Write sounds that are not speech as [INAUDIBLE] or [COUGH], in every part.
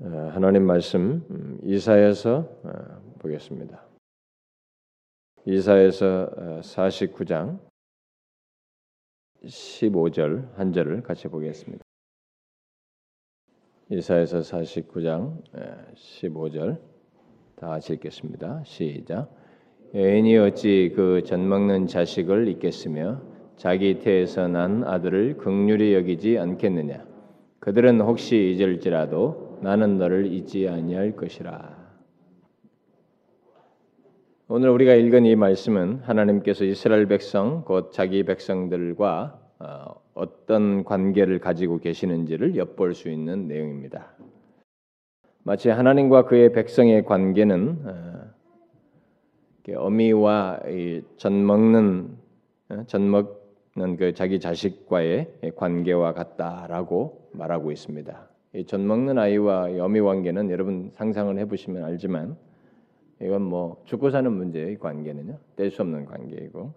어, 하나님 말씀 음, 이사에서 어, 보겠습니다. 이사에서 49장 15절 한 절을 같이 보겠습니다. 이사에서 49장 15절 다 같이 읽겠습니다. 시작. 여인이 어찌 그 젖먹는 자식을 잊겠으며 자기 태에서 난 아들을 극률히 여기지 않겠느냐? 그들은 혹시 잊을지라도 나는 너를 잊지 아니할 것이라. 오늘 우리가 읽은 이 말씀은 하나님께서 이스라엘 백성 곧 자기 백성들과 어, 어떤 관계를 가지고 계시는지를 엿볼 수 있는 내용입니다. 마치 하나님과 그의 백성의 관계는 어, 어미와 젖 먹는 어, 젖 먹는 그 자기 자식과의 관계와 같다라고 말하고 있습니다. 젖 먹는 아이와 어미 관계는 여러분 상상을 해보시면 알지만 이건 뭐 죽고 사는 문제의 관계는요 뗄 수 없는 관계이고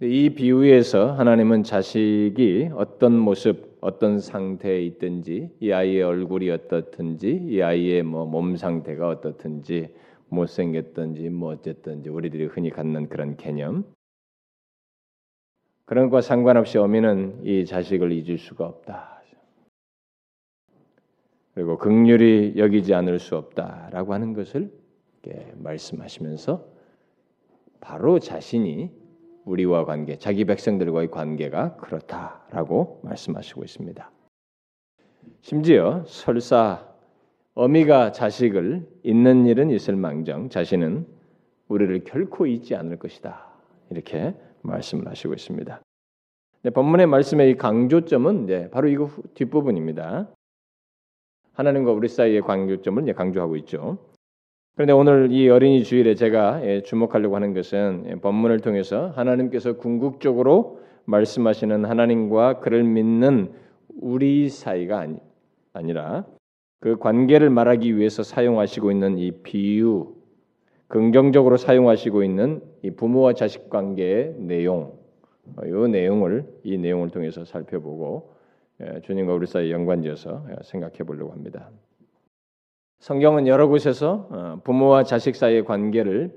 이 비유에서 하나님은 자식이 어떤 모습, 어떤 상태에 있든지 이 아이의 얼굴이 어떻든지 이 아이의 뭐 몸 상태가 어떻든지 못생겼든지 뭐 어쨌든지 우리들이 흔히 갖는 그런 개념 그런 것과 상관없이 어미는 이 자식을 잊을 수가 없다. 그리고 극률이 여기지 않을 수 없다라고 하는 것을 말씀하시면서 바로 자신이 우리와 관계, 자기 백성들과의 관계가 그렇다라고 말씀하시고 있습니다. 심지어 설사 어미가 자식을 잊는 일은 있을망정 자신은 우리를 결코 잊지 않을 것이다. 이렇게 말씀을 하시고 있습니다. 본문의 말씀의 이 강조점은 이제 바로 이거 뒷부분입니다. 하나님과 우리 사이의 관계점을 강조하고 있죠. 그런데 오늘 이 어린이 주일에 제가 예, 주목하려고 하는 것은 예, 본문을 통해서 하나님께서 궁극적으로 말씀하시는 하나님과 그를 믿는 우리 사이가 아니, 아니라 그 관계를 말하기 위해서 사용하시고 있는 이 비유, 긍정적으로 사용하시고 있는 이 부모와 자식 관계의 내용, 이 내용을 이 내용을 통해서 살펴보고 예, 주님과 우리 사이 연관지어서 예, 생각해 보려고 합니다. 성경은 여러 곳에서 어, 부모와 자식 사이의 관계를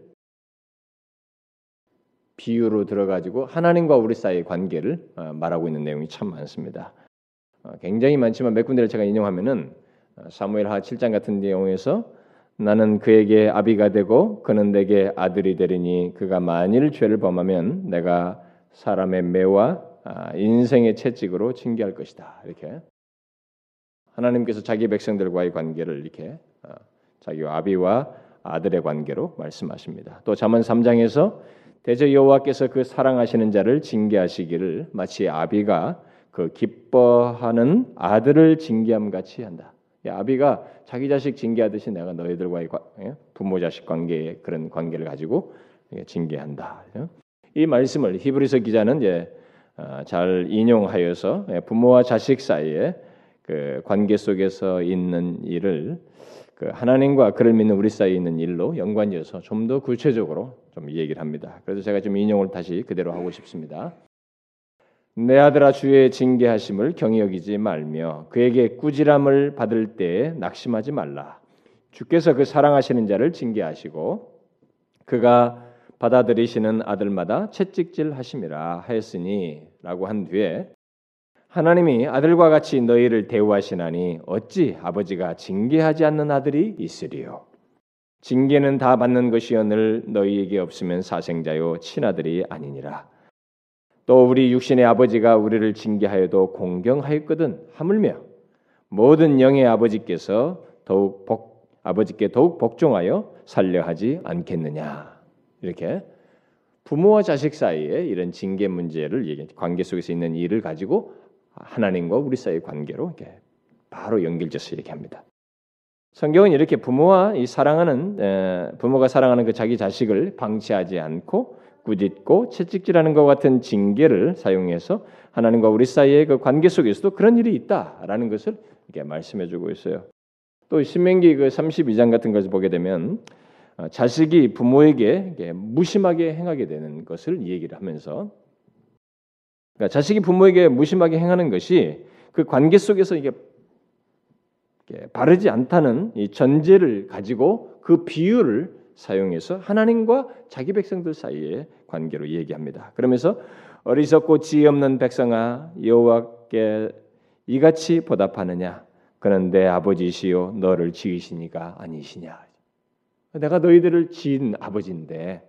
비유로 들어가지고 하나님과 우리 사이의 관계를 어, 말하고 있는 내용이 참 많습니다. 어, 굉장히 많지만 몇 군데를 제가 인용하면은 사무엘 하 7장 같은 내용에서 나는 그에게 아비가 되고 그는 내게 아들이 되리니 그가 만일 죄를 범하면 내가 사람의 매와 아, 인생의 채찍으로 징계할 것이다. 이렇게 하나님께서 자기 백성들과의 관계를 이렇게 어, 자기 아비와 아들의 관계로 말씀하십니다. 또 잠언 3장에서 대저 여호와께서 그 사랑하시는 자를 징계하시기를 마치 아비가 그 기뻐하는 아들을 징계함 같이 한다. 아비가 자기 자식 징계하듯이 내가 너희들과의 예, 부모 자식 관계의 그런 관계를 가지고 징계한다. 이 말씀을 히브리서 기자는 이제 어, 잘 인용하여서 예, 부모와 자식 사이에 그 관계 속에서 있는 일을 그 하나님과 그를 믿는 우리 사이에 있는 일로 연관지어서 좀 더 구체적으로 좀 얘기를 합니다. 그래서 제가 좀 인용을 다시 그대로 하고 싶습니다. 내 아들아 주의 징계하심을 경히 여기지 말며 그에게 꾸지람을 받을 때에 낙심하지 말라. 주께서 그 사랑하시는 자를 징계하시고 그가 받아들이시는 아들마다 채찍질 하심이라 하였으니라고 한 뒤에 하나님이 아들과 같이 너희를 대우하시나니 어찌 아버지가 징계하지 않는 아들이 있으리요? 징계는 다 받는 것이여 늘 너희에게 없으면 사생자요 친아들이 아니니라. 또 우리 육신의 아버지가 우리를 징계하여도 공경하였거든 하물며 모든 영의 아버지께서 더욱 복 아버지께 더욱 복종하여 살려하지 않겠느냐 이렇게 부모와 자식 사이에 이런 징계 문제를 관계 속에서 있는 일을 가지고 하나님과 우리 사이의 관계로 이렇게 바로 연결져서 얘기합니다. 성경은 이렇게 부모와 이 사랑하는 에, 부모가 사랑하는 그 자기 자식을 방치하지 않고 꾸짖고 채찍질하는 것 같은 징계를 사용해서 하나님과 우리 사이의 그 관계 속에서도 그런 일이 있다라는 것을 이렇게 말씀해주고 있어요. 또 신명기 그 32장 같은 것을 보게 되면 어, 자식이 부모에게 무심하게 행하게 되는 것을 얘기를 하면서 그러니까 자식이 부모에게 무심하게 행하는 것이 그 관계 속에서 이게 바르지 않다는 이 전제를 가지고 그 비유를 사용해서 하나님과 자기 백성들 사이의 관계로 얘기합니다. 그러면서 어리석고 지혜 없는 백성아 여호와께 이같이 보답하느냐 그는 내 아버지시요 너를 지으시니가 아니시냐 내가 너희들을 지은 아버지인데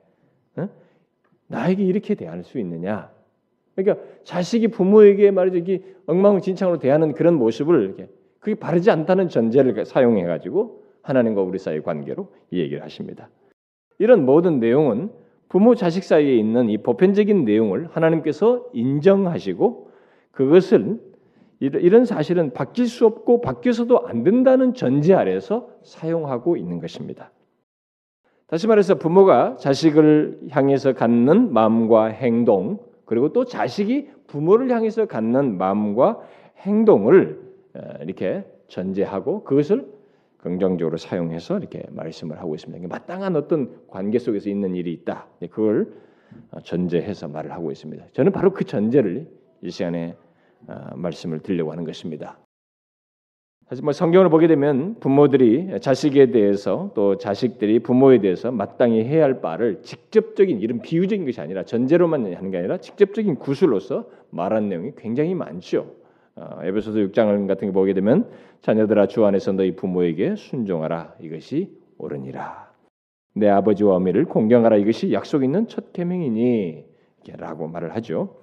어? 나에게 이렇게 대할 수 있느냐 그러니까 자식이 부모에게 말이죠 이게 엉망진창으로 대하는 그런 모습을 이렇게 그게 바르지 않다는 전제를 사용해 가지고 하나님과 우리 사이의 관계로 이 얘기를 하십니다. 이런 모든 내용은 부모 자식 사이에 있는 이 보편적인 내용을 하나님께서 인정하시고 그것을 이런 사실은 바뀔 수 없고 바뀌어서도 안 된다는 전제 아래서 사용하고 있는 것입니다. 다시 말해서 부모가 자식을 향해서 갖는 마음과 행동 그리고 또 자식이 부모를 향해서 갖는 마음과 행동을 이렇게 전제하고 그것을 긍정적으로 사용해서 이렇게 말씀을 하고 있습니다. 마땅한 어떤 관계 속에서 있는 일이 있다. 그걸 전제해서 말을 하고 있습니다. 저는 바로 그 전제를 이 시간에 어, 말씀을 드리려고 하는 것입니다. 뭐 성경을 보게 되면 부모들이 자식에 대해서 또 자식들이 부모에 대해서 마땅히 해야 할 바를 직접적인 이런 비유적인 것이 아니라 전제로만 하는 게 아니라 직접적인 구술로서 말한 내용이 굉장히 많죠. 어, 에베소서 6장 같은 게 보게 되면 자녀들아 주 안에서 너희 부모에게 순종하라 이것이 옳으니라. 내 아버지와 어미를 공경하라 이것이 약속 있는 첫 계명이니라고 말을 하죠.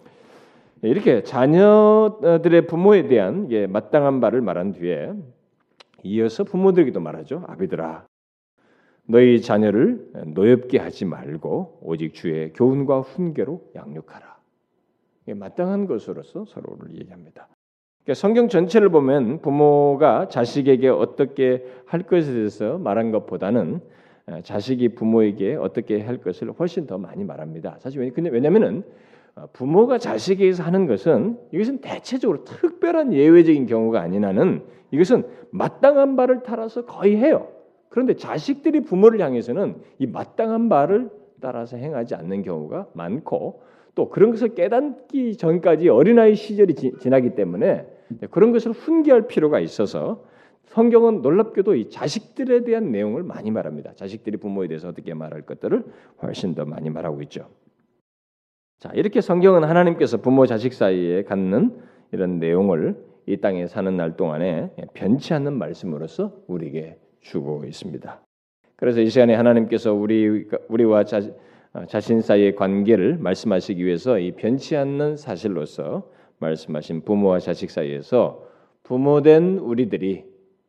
이렇게 자녀들의 부모에 대한 예, 마땅한 바를 말한 뒤에 이어서 부모들에게도 말하죠. 아비들아, 너희 자녀를 노엽게 하지 말고 오직 주의 교훈과 훈계로 양육하라. 마땅한 것으로서 서로를 얘기합니다. 그러니까 성경 전체를 보면 부모가 자식에게 어떻게 할 것에 대해서 말한 것보다는 자식이 부모에게 어떻게 할 것을 훨씬 더 많이 말합니다. 사실 왜냐하면은 어, 부모가 자식에게서 하는 것은 이것은 대체적으로 특별한 예외적인 경우가 아니라는 이것은 마땅한 바를 따라서 거의 해요. 그런데 자식들이 부모를 향해서는 이 마땅한 바를 따라서 행하지 않는 경우가 많고 또 그런 것을 깨닫기 전까지 어린아이 시절이 지, 나기 때문에 그런 것을 훈계할 필요가 있어서 성경은 놀랍게도 이 자식들에 대한 내용을 많이 말합니다. 자식들이 부모에 대해서 어떻게 말할 것들을 훨씬 더 많이 말하고 있죠. 자, 이렇게 성경은 하나님께서 부모 자식 사이에 갖는 이런 내용을 이 땅에 사는 날 동안에 변치 않는 말씀으로서 우리에게 주고 있습니다. 그래서 이 시간에 하나님께서 우리 우리와 자, 자신 사이의 관계를 말씀하시기 위해서 이 변치 않는 사실로서 말씀하신 부모와 자식 사이에서 부모된 우리들이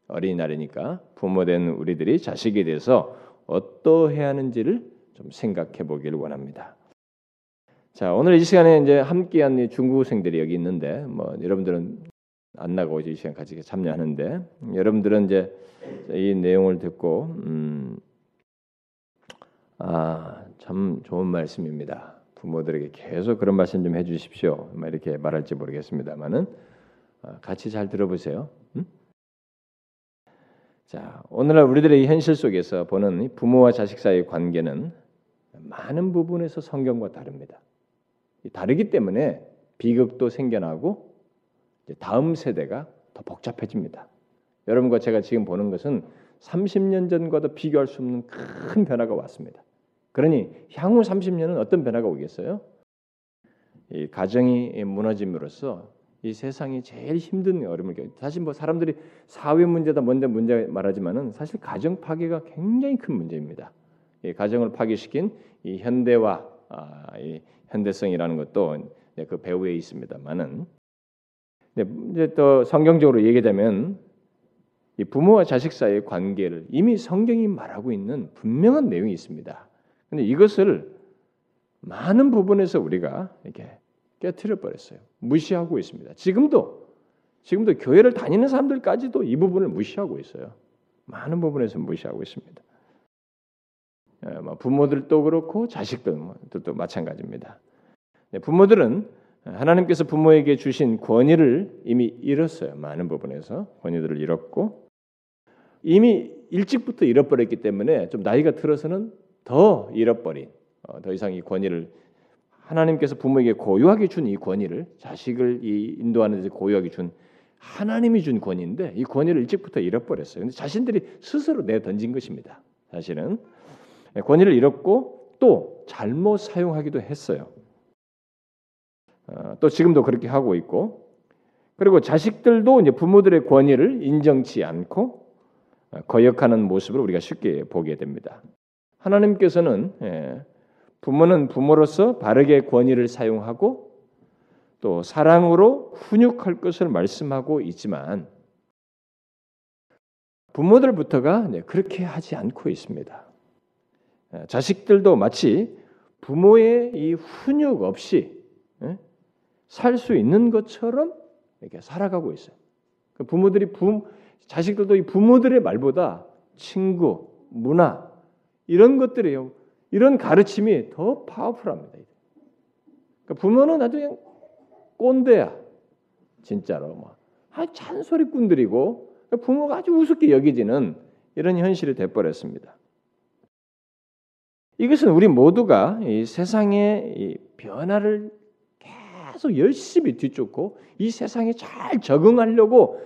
어린이날이니까 부모된 우리들이 자식에 대해서 어떠해야 하는지를 좀 생각해 보기를 원합니다. 자, 오늘 이 시간에 이제 함께한 중국생들이 여기 있는데 뭐 여러분들은 안 나가고 이 시간 같이 참여하는데 여러분들은 이제 이 내용을 듣고 음, 아, 참 좋은 말씀입니다. 부모들에게 계속 그런 말씀 좀 해주십시오. 뭐 이렇게 말할지 모르겠습니다만은 아, 같이 잘 들어보세요. 음? 자, 오늘날 우리들의 현실 속에서 보는 부모와 자식 사이의 관계는 많은 부분에서 성경과 다릅니다. 다르기 때문에 비극도 생겨나고 다음 세대가 더 복잡해집니다. 여러분과 제가 지금 보는 것은 30년 전과도 비교할 수 없는 큰 변화가 왔습니다. 그러니 향후 30년은 어떤 변화가 오겠어요? 이 가정이 무너짐으로써 이 세상이 제일 힘든 어려움을 겪. 사실 뭐 사람들이 사회 문제다 뭔데 문제 말하지만은 사실 가정 파괴가 굉장히 큰 문제입니다. 이 가정을 파괴시킨 이 현대화, 아, 이 현대성이라는 것도 그 배후에 있습니다만은 이제 또 성경적으로 얘기하자면 이 부모와 자식 사이의 관계를 이미 성경이 말하고 있는 분명한 내용이 있습니다. 근데 이것을 많은 부분에서 우리가 이렇게 깨트려 버렸어요. 무시하고 있습니다. 지금도 지금도 교회를 다니는 사람들까지도 이 부분을 무시하고 있어요. 많은 부분에서 무시하고 있습니다. 예, 뭐 부모들도 그렇고 자식들도 마찬가지입니다. 네, 부모들은 하나님께서 부모에게 주신 권위를 이미 잃었어요. 많은 부분에서 권위들을 잃었고 이미 일찍부터 잃어버렸기 때문에 좀 나이가 들어서는 더 잃어버린 어, 더 이상 이 권위를 하나님께서 부모에게 고유하게 준 이 권위를 자식을 이 인도하는 데 고유하게 준 하나님이 준 권위인데 이 권위를 일찍부터 잃어버렸어요. 근데 자신들이 스스로 내 던진 것입니다. 사실은 예, 권위를 잃었고 또 잘못 사용하기도 했어요. 어, 또 지금도 그렇게 하고 있고 그리고 자식들도 이제 부모들의 권위를 인정치 않고 어, 거역하는 모습을 우리가 쉽게 보게 됩니다. 하나님께서는 예, 부모는 부모로서 바르게 권위를 사용하고 또 사랑으로 훈육할 것을 말씀하고 있지만 부모들부터가 그렇게 하지 않고 있습니다. 예, 자식들도 마치 부모의 이 훈육 없이 예, 살수 있는 것처럼 이렇게 살아가고 있어요. 그 부모들이 부 자식들도 이 부모들의 말보다 친구, 문화 이런 것들이요. 이런 가르침이 더 파워풀합니다. 그러니까 부모는 아주 그냥 꼰대야. 진짜로 뭐. 아, 잔소리꾼들이고 부모가 아주 우습게 여기지는 이런 현실이 돼버렸습니다. 이것은 우리 모두가 이 세상의 이 변화를 계속 열심히 뒤쫓고 이 세상에 잘 적응하려고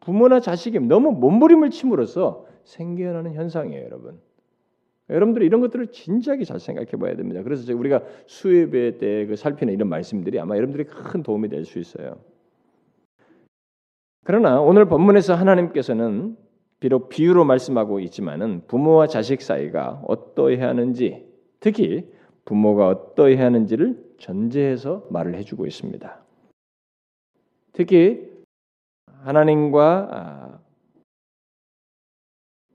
부모나 자식이 너무 몸부림을 침으로써 생겨나는 현상이에요, 여러분. 여러분들 이런 것들을 진지하게 잘 생각해 봐야 됩니다. 그래서 우리가 수예배 때 그 살피는 이런 말씀들이 아마 여러분들이 큰 도움이 될 수 있어요. 그러나 오늘 본문에서 하나님께서는 비록 비유로 말씀하고 있지만은 부모와 자식 사이가 어떠해야 하는지, 특히 부모가 어떠해야 하는지를 전제해서 말을 해주고 있습니다. 특히 하나님과 아,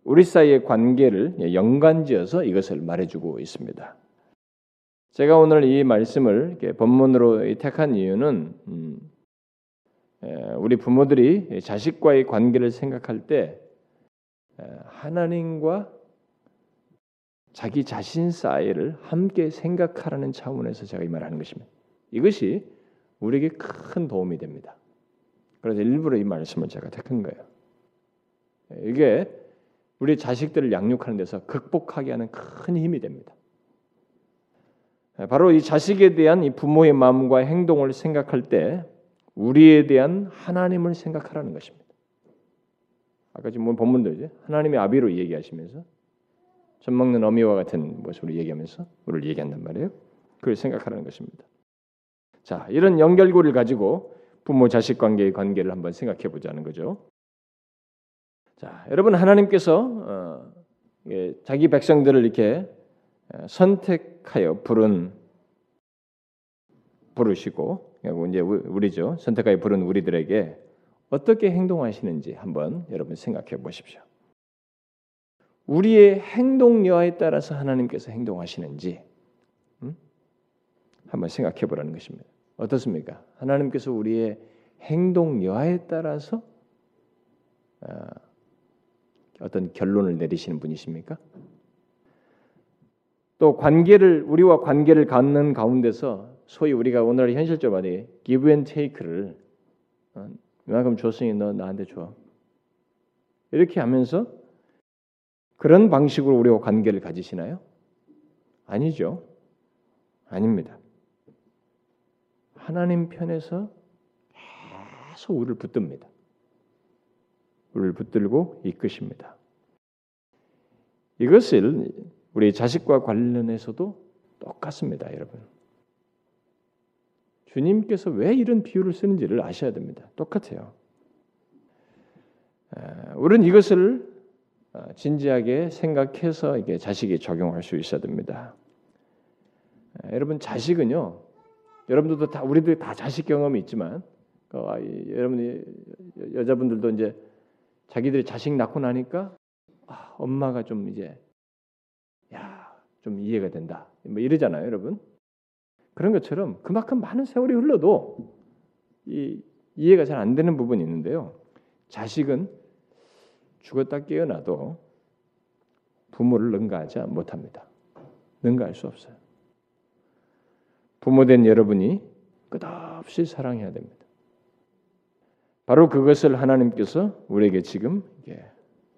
우리 사이의 관계를 연관지어서 이것을 말해주고 있습니다. 제가 오늘 이 말씀을 본문으로 택한 이유는 음, 우리 부모들이 자식과의 관계를 생각할 때 하나님과 자기 자신 사이를 함께 생각하라는 차원에서 제가 이 말하는 것입니다. 이것이 우리에게 큰 도움이 됩니다. 그래서 일부러 이 말씀을 제가 택한 거예요. 이게 우리 자식들을 양육하는 데서 극복하게 하는 큰 힘이 됩니다. 바로 이 자식에 대한 이 부모의 마음과 행동을 생각할 때 우리에 대한 하나님을 생각하라는 것입니다. 아까 지금 본문도 이제 하나님의 아비로 얘기하시면서 젖 먹는 어미와 같은 모습으로 얘기하면서 우리를 얘기한단 말이에요. 그걸 생각하라는 것입니다. 자, 이런 연결고리를 가지고 부모 자식 관계의 관계를 한번 생각해 보자는 거죠. 자, 여러분 하나님께서 어, 예, 자기 백성들을 이렇게 어, 선택하여 부른 부르시고 이제 우리죠 선택하여 부른 우리들에게 어떻게 행동하시는지 한번 여러분 생각해 보십시오. 우리의 행동 여하에 따라서 하나님께서 행동하시는지 음? 한번 생각해 보라는 것입니다. 어떻습니까? 하나님께서 우리의 행동 여하에 따라서 어, 어떤 결론을 내리시는 분이십니까? 또 관계를 우리와 관계를 갖는 가운데서 소위 우리가 오늘 현실적으로 말해 give and take를 어, 이만큼 줬으니 너 나한테 줘 이렇게 하면서 그런 방식으로 우리와 관계를 가지시나요? 아니죠. 아닙니다. 하나님 편에서 계속 우리를 붙듭니다. 우리를 붙들고 이끄십니다. 이것을 우리 자식과 관련해서도 똑같습니다, 여러분. 주님께서 왜 이런 비유를 쓰는지를 아셔야 됩니다. 똑같아요. 우리는 이것을 어, 진지하게 생각해서 이게 자식이 적용할 수 있어야 됩니다. 여러분 자식은요. 여러분들도 다 우리들 다 자식 경험이 있지만 어, 여러분이 여자분들도 이제 자기들이 자식 낳고 나니까 아, 엄마가 좀 이제 야 좀 이해가 된다 뭐 이러잖아요, 여러분. 그런 것처럼 그만큼 많은 세월이 흘러도 이 이해가 잘 안 되는 부분이 있는데요. 자식은 죽었다 깨어나도 부모를 능가하지 못합니다. 능가할 수 없어요. 부모된 여러분이 끝없이 사랑해야 됩니다. 바로 그것을 하나님께서 우리에게 지금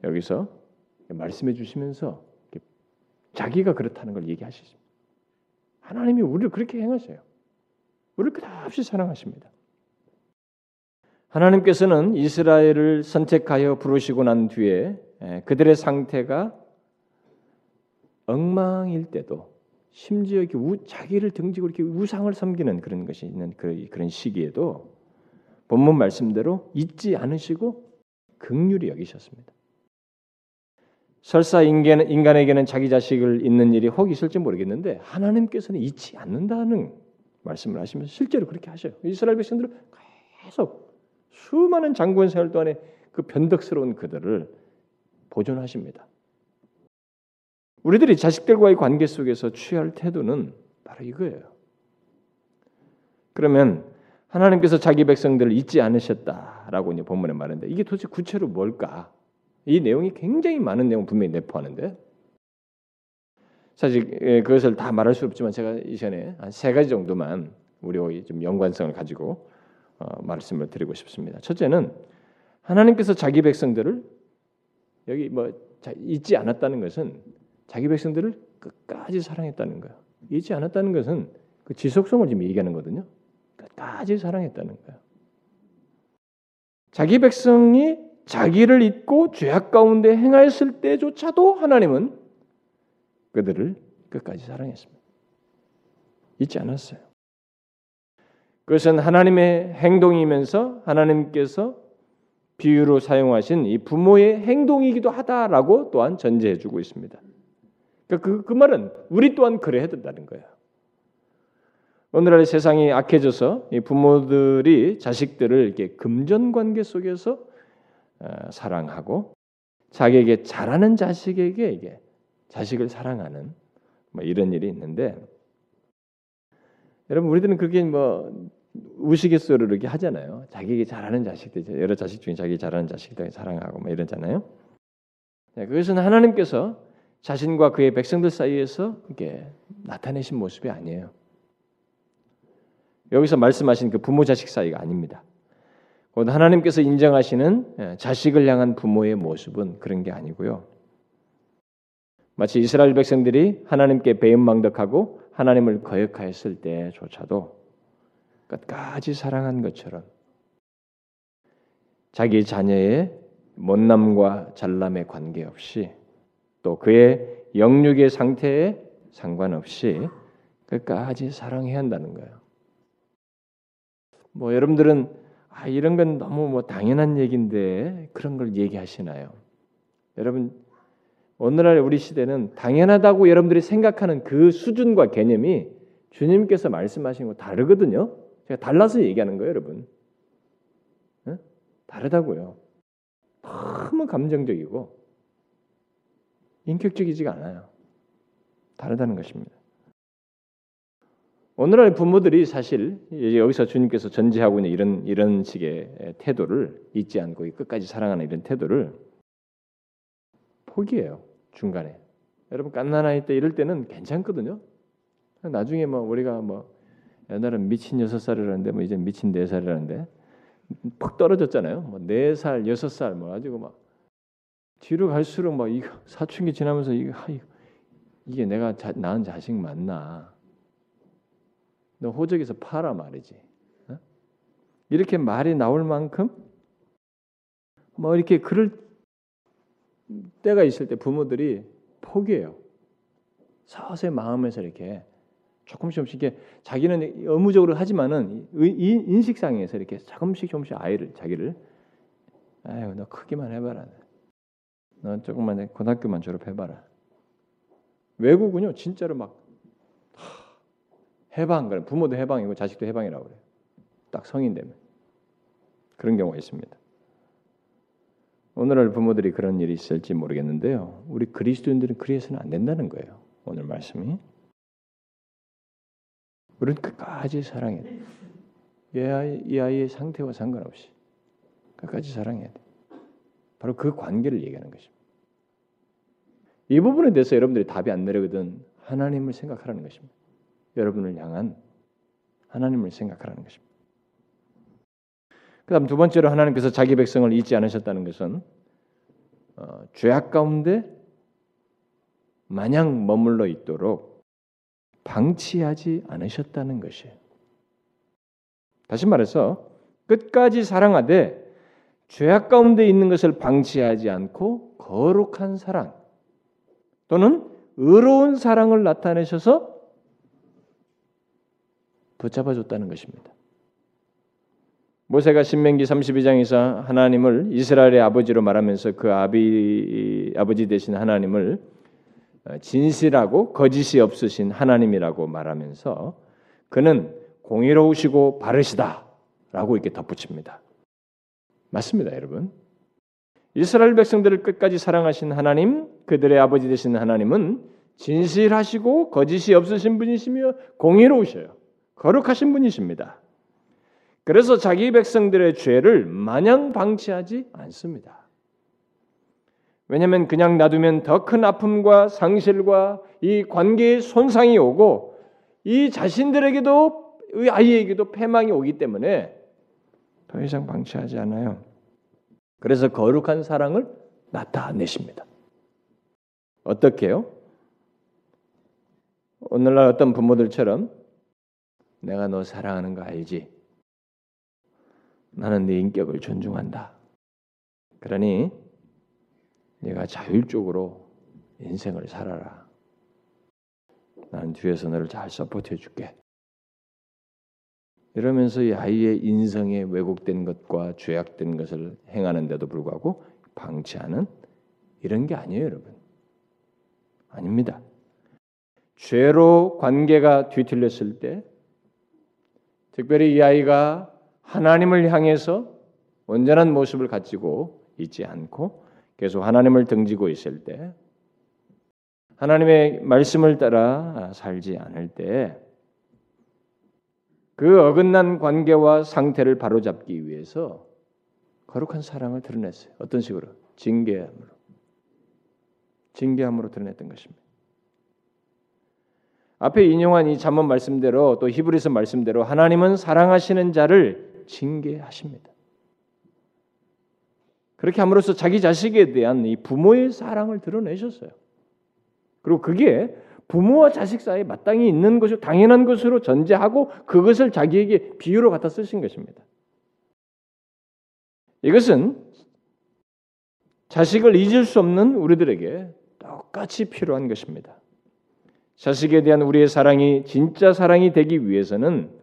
여기서 말씀해 주시면서 자기가 그렇다는 걸 얘기하시죠. 하나님이 우리를 그렇게 행하세요. 우리를 끝없이 사랑하십니다. 하나님께서는 이스라엘을 선택하여 부르시고 난 뒤에 그들의 상태가 엉망일 때도 심지어 이렇게 우, 자기를 등지고 이렇게 우상을 섬기는 그런 것이 있는 그런 시기에도 본문 말씀대로 잊지 않으시고 극률이 여기셨습니다. 설사 인간, 인간에게는 자기 자식을 잊는 일이 혹 있을지 모르겠는데 하나님께서는 잊지 않는다는 말씀을 하시면서 실제로 그렇게 하셔요. 이스라엘 백성들을 계속 수많은 장군 생활 동안에 그 변덕스러운 그들을 보존하십니다. 우리들이 자식들과의 관계 속에서 취할 태도는 바로 이거예요. 그러면 하나님께서 자기 백성들을 잊지 않으셨다라고 이제 본문에 말하는데 이게 도대체 구체로 뭘까? 이 내용이 굉장히 많은 내용 분명히 내포하는데 사실 예, 그것을 다 말할 수 없지만 제가 이전에 한 세 가지 정도만 우리의 좀 연관성을 가지고 어, 말씀을 드리고 싶습니다. 첫째는 하나님께서 자기 백성들을 여기 뭐 잊지 않았다는 것은 자기 백성들을 끝까지 사랑했다는 거예요. 잊지 않았다는 것은 그 지속성을 지금 얘기하는 거거든요. 끝까지 사랑했다는 거예요. 자기 백성이 자기를 잊고 죄악 가운데 행하였을 때조차도 하나님은 그들을 끝까지 사랑했습니다. 잊지 않았어요. 그것은 하나님의 행동이면서 하나님께서 비유로 사용하신 이 부모의 행동이기도 하다라고 또한 전제해 주고 있습니다. 그러니까 그, 그 말은 우리 또한 그래야 된다는 거예요. 오늘날 세상이 악해져서 부모들이 자식들을 이렇게 금전 관계 속에서 어, 사랑하고 자기에게 잘하는 자식에게 자식을 사랑하는 뭐 이런 일이 있는데 여러분 우리들은 그게 뭐 우스갯소리로 이렇게 하잖아요. 자기에게 잘하는 자식들 여러 자식 중에 자기 잘하는 자식들 사랑하고 뭐 이러잖아요. 네, 그것은 하나님께서 자신과 그의 백성들 사이에서 이게 나타내신 모습이 아니에요. 여기서 말씀하신 그 부모 자식 사이가 아닙니다. 곧 하나님께서 인정하시는 예, 자식을 향한 부모의 모습은 그런 게 아니고요. 마치 이스라엘 백성들이 하나님께 배은망덕하고 하나님을 거역하였을 때조차도 끝까지 사랑한 것처럼 자기 자녀의 못남과 잘남에 관계없이 또 그의 영육의 상태에 상관없이 끝까지 사랑해야 한다는 거예요. 뭐 여러분들은 아 이런 건 너무 뭐 당연한 얘기인데 그런 걸 얘기하시나요? 여러분 오늘날 우리 시대는 당연하다고 여러분들이 생각하는 그 수준과 개념이 주님께서 말씀하신 거 다르거든요. 제가 달라서 얘기하는 거예요, 여러분. 네? 다르다고요. 너무 감정적이고 인격적이지가 않아요. 다르다는 것입니다. 오늘날 부모들이 사실 여기서 주님께서 전제하고 있는 이런 이런 식의 태도를 잊지 않고 끝까지 사랑하는 이런 태도를 포기해요 중간에. 여러분 깐난아이 때 이럴 때는 괜찮거든요. 나중에 뭐 우리가 뭐 옛날엔 미친 여섯 살이라는데 뭐 이제 미친 네 살이라는데 푹 떨어졌잖아요. 뭐네 살, 여섯 살, 뭐 가지고 막 뒤로 갈수록 막 이거 사춘기 지나면서 이거 이게 내가 자, 낳은 자식 맞나? 너 호적에서 팔아 말이지. 어? 이렇게 말이 나올 만큼 뭐 이렇게 그럴 때가 있을 때 부모들이 포기해요. 서서히 마음에서 이렇게 조금씩 조금씩 이렇게 자기는 의무적으로 하지만은 인식상에서 이렇게 조금씩 조금씩 아이를 자기를 아유 너 크기만 해봐라. 너 조금만 고등학교만 졸업해봐라. 외국은요 진짜로 막 해방 그래 부모도 해방이고 자식도 해방이라고 그래요. 딱 성인 되면 그런 경우가 있습니다. 오늘날 부모들이 그런 일이 있을지 모르겠는데요. 우리 그리스도인들은 그리해서는 안 된다는 거예요. 오늘 말씀이. 우리는 끝까지 사랑해야 돼. 이, 아이, 이 아이의 상태와 상관없이 끝까지 사랑해야 돼. 바로 그 관계를 얘기하는 것입니다. 이 부분에 대해서 여러분들이 답이 안 내려거든 하나님을 생각하라는 것입니다. 여러분을 향한 하나님을 생각하라는 것입니다. 그다음 두 번째로 하나님께서 자기 백성을 잊지 않으셨다는 것은 어, 죄악 가운데 마냥 머물러 있도록 방치하지 않으셨다는 것이에요. 다시 말해서 끝까지 사랑하되 죄악 가운데 있는 것을 방치하지 않고 거룩한 사랑 또는 의로운 사랑을 나타내셔서 붙잡아 줬다는 것입니다. 모세가 신명기 32장에서 하나님을 이스라엘의 아버지로 말하면서 그 아비 아버지 되신 하나님을 진실하고 거짓이 없으신 하나님이라고 말하면서 그는 공의로우시고 바르시다라고 이렇게 덧붙입니다. 맞습니다, 여러분. 이스라엘 백성들을 끝까지 사랑하신 하나님, 그들의 아버지 되신 하나님은 진실하시고 거짓이 없으신 분이시며 공의로우셔요. 거룩하신 분이십니다. 그래서 자기 백성들의 죄를 마냥 방치하지 않습니다. 왜냐하면 그냥 놔두면 더 큰 아픔과 상실과 이 관계의 손상이 오고 이 자신들에게도 아이에게도 패망이 오기 때문에 더 이상 방치하지 않아요. 그래서 거룩한 사랑을 나타내십니다. 어떻게요? 오늘날 어떤 부모들처럼 내가 너 사랑하는 거 알지? 나는 네 인격을 존중한다. 그러니 네가 자율적으로 인생을 살아라. 나는 뒤에서 너를 잘 서포트해 줄게. 이러면서 이 아이의 인성에 왜곡된 것과 죄악된 것을 행하는데도 불구하고 방치하는 이런 게 아니에요, 여러분. 아닙니다. 죄로 관계가 뒤틀렸을 때, 특별히 이 아이가 하나님을 향해서 온전한 모습을 가지고 있지 않고 계속 하나님을 등지고 있을 때, 하나님의 말씀을 따라 살지 않을 때, 그 어긋난 관계와 상태를 바로잡기 위해서 거룩한 사랑을 드러냈어요. 어떤 식으로? 징계함으로. 징계함으로 드러냈던 것입니다. 앞에 인용한 이 잠언 말씀대로 또 히브리서 말씀대로 하나님은 사랑하시는 자를 징계하십니다. 그렇게 함으로써 자기 자식에 대한 이 부모의 사랑을 드러내셨어요. 그리고 그게 부모와 자식 사이에 마땅히 있는 것이 당연한 것으로 전제하고 그것을 자기에게 비유로 갖다 쓰신 것입니다. 이것은 자식을 잊을 수 없는 우리들에게 똑같이 필요한 것입니다. 자식에 대한 우리의 사랑이 진짜 사랑이 되기 위해서는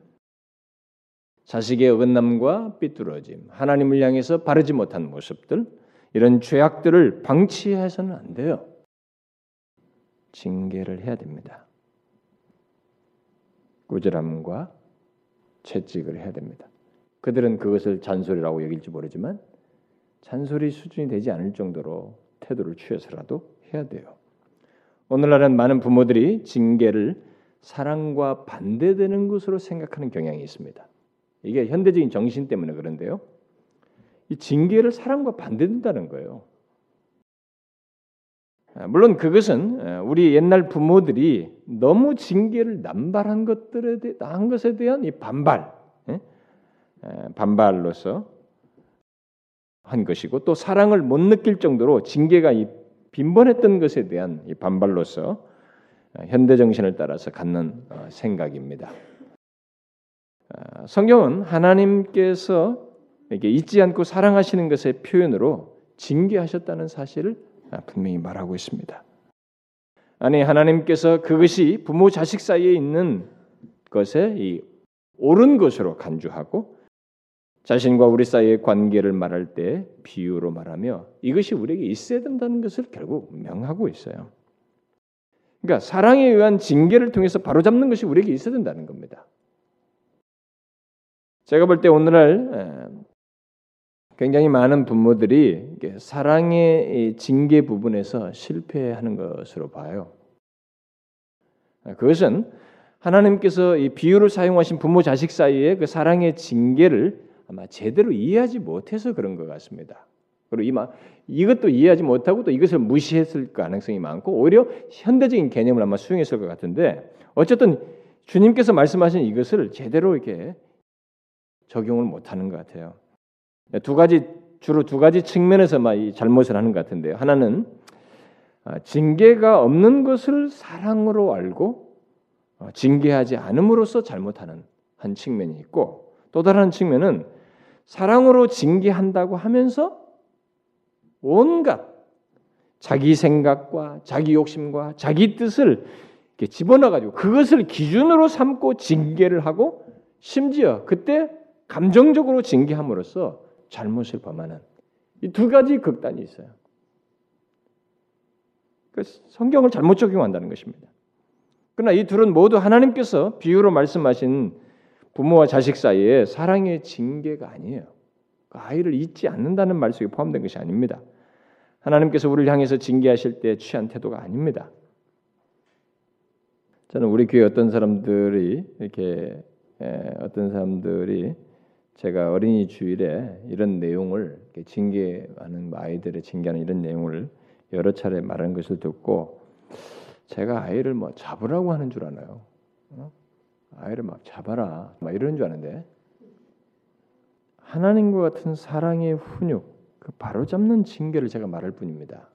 자식의 어긋남과 삐뚤어짐, 하나님을 향해서 바르지 못한 모습들, 이런 죄악들을 방치해서는 안 돼요. 징계를 해야 됩니다. 꾸지람과 채찍을 해야 됩니다. 그들은 그것을 잔소리라고 여길지 모르지만 잔소리 수준이 되지 않을 정도로 태도를 취해서라도 해야 돼요. 오늘날은 많은 부모들이 징계를 사랑과 반대되는 것으로 생각하는 경향이 있습니다. 이게 현대적인 정신 때문에 그런데요. 이 징계를 사랑과 반대된다는 거예요. 아, 물론 그것은 아, 우리 옛날 부모들이 너무 징계를 남발한 것들에 대한 것에 대한 이 반발, 예? 반발로서 한 것이고 또 사랑을 못 느낄 정도로 징계가 이 빈번했던 것에 대한 이 반발로서 아, 현대 정신을 따라서 갖는 어, 생각입니다. 성경은 하나님께서 이렇게 잊지 않고 사랑하시는 것의 표현으로 징계하셨다는 사실을 아, 분명히 말하고 있습니다. 아니 하나님께서 그것이 부모 자식 사이에 있는 것에 이 옳은 것으로 간주하고 자신과 우리 사이의 관계를 말할 때 비유로 말하며 이것이 우리에게 있어야 된다는 것을 결국 명하고 있어요. 그러니까 사랑에 의한 징계를 통해서 바로잡는 것이 우리에게 있어야 된다는 겁니다. 제가 볼 때 오늘날 굉장히 많은 부모들이 사랑의 징계 부분에서 실패하는 것으로 봐요. 그것은 하나님께서 이 비유를 사용하신 부모 자식 사이의 그 사랑의 징계를 아마 제대로 이해하지 못해서 그런 것 같습니다. 그리고 이마 이것도 이해하지 못하고 또 이것을 무시했을 가능성이 많고 오히려 현대적인 개념을 아마 수용했을 것 같은데 어쨌든 주님께서 말씀하신 이것을 제대로 이렇게 적용을 못하는 것 같아요. 두 가지 주로 두 가지 측면에서 이 잘못을 하는 것 같은데요. 하나는 아, 징계가 없는 것을 사랑으로 알고 어, 징계하지 않음으로써 잘못하는 한 측면이 있고 또 다른 측면은 사랑으로 징계한다고 하면서 온갖 자기 생각과 자기 욕심과 자기 뜻을 이렇게 집어넣어 가지고 그것을 기준으로 삼고 징계를 하고 심지어 그때 감정적으로 징계함으로써 잘못을 범하는 이 두 가지 극단이 있어요. 그 성경을 잘못 적용한다는 것입니다. 그러나 이 둘은 모두 하나님께서 비유로 말씀하신 부모와 자식 사이에 사랑의 징계가 아니에요. 그 아이를 잊지 않는다는 말 속에 포함된 것이 아닙니다. 하나님께서 우리를 향해서 징계하실 때 취한 태도가 아닙니다. 저는 우리 교회 어떤 사람들이 이렇게 어떤 사람들이 제가 어린이 주일에 이런 내용을 징계하는 아이들의 징계하는 이런 내용을 여러 차례 말하는 것을 듣고 제가 아이를 뭐 잡으라고 하는 줄 아나요? 어? 아이를 막 잡아라 막 이러는 줄 아는데 하나님과 같은 사랑의 훈육 그 바로 잡는 징계를 제가 말할 뿐입니다.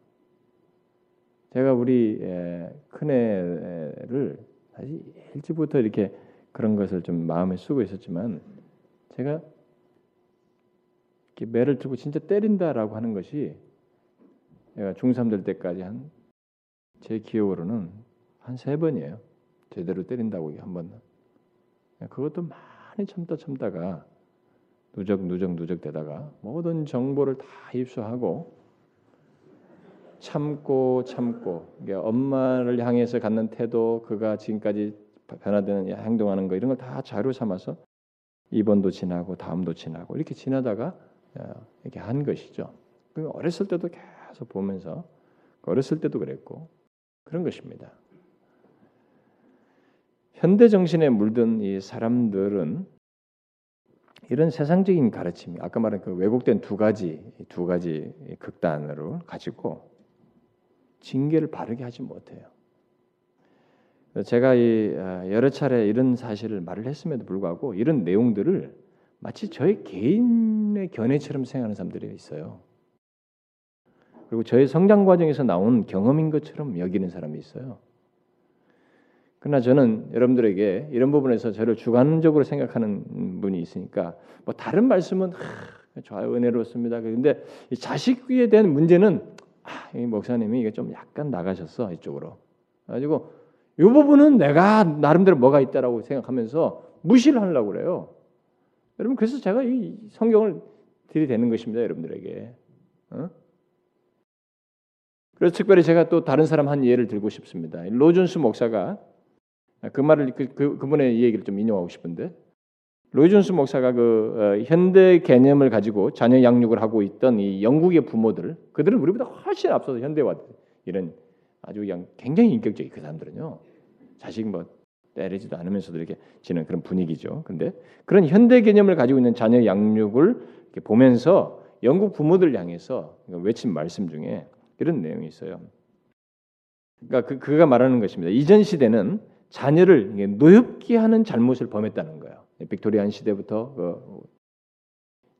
제가 우리 큰애를 사실 일찍부터 이렇게 그런 것을 좀 마음에 쓰고 있었지만 제가 매를 들고 진짜 때린다라고 하는 것이 제가 중3 될 때까지 한 제 기억으로는 한 세 번이에요. 제대로 때린다고 한 번. 그것도 많이 참다 참다가 누적 누적 누적 되다가 모든 정보를 다 입수하고 참고 참고 이게 엄마를 향해서 갖는 태도 그가 지금까지 변화되는 행동하는 거 이런 걸 다 자료 삼아서 이번도 지나고 다음도 지나고 이렇게 지나다가 어, 이렇게 한 것이죠. 어렸을 때도 계속 보면서 어렸을 때도 그랬고 그런 것입니다. 현대 정신에 물든 이 사람들은 이런 세상적인 가르침, 아까 말한 그 왜곡된 두 가지 두 가지 극단으로 가지고 징계를 바르게 하지 못해요. 제가 이 아, 여러 차례 이런 사실을 말을 했음에도 불구하고 이런 내용들을 마치 저의 개인의 견해처럼 생각하는 사람들이 있어요. 그리고 저의 성장 과정에서 나온 경험인 것처럼 여기는 사람이 있어요. 그러나 저는 여러분들에게 이런 부분에서 저를 주관적으로 생각하는 분이 있으니까 뭐 다른 말씀은 하, 좋아요 은혜롭습니다. 그런데 자식에 대한 문제는 아, 이 목사님이 이게 좀 약간 나가셨어 이쪽으로. 가지고 이 부분은 내가 나름대로 뭐가 있다라고 생각하면서 무시를 하려고 그래요. 여러분 그래서 제가 이 성경을 들이대는 것입니다, 여러분들에게. 어? 그래서 특별히 제가 또 다른 사람 한 예를 들고 싶습니다. 로준스 목사가 그 말을 그, 그 그분의 얘기를 좀 인용하고 싶은데 로이존스 목사가 그 어, 현대 개념을 가지고 자녀 양육을 하고 있던 이 영국의 부모들 그들은 우리보다 훨씬 앞서서 현대화 이런 아주 그냥 굉장히 인격적이 그 사람들은요 자식 뭐 때리지도 않으면서도 이렇게 지는 그런 분위기죠. 근데 그런 현대 개념을 가지고 있는 자녀 양육을 보면서 영국 부모들 향해서 외친 말씀 중에 이런 내용이 있어요. 그러니까 그, 그가 말하는 것입니다. 이전 시대는 자녀를 노엽게 하는 잘못을 범했다는 거예요. 빅토리안 시대부터 그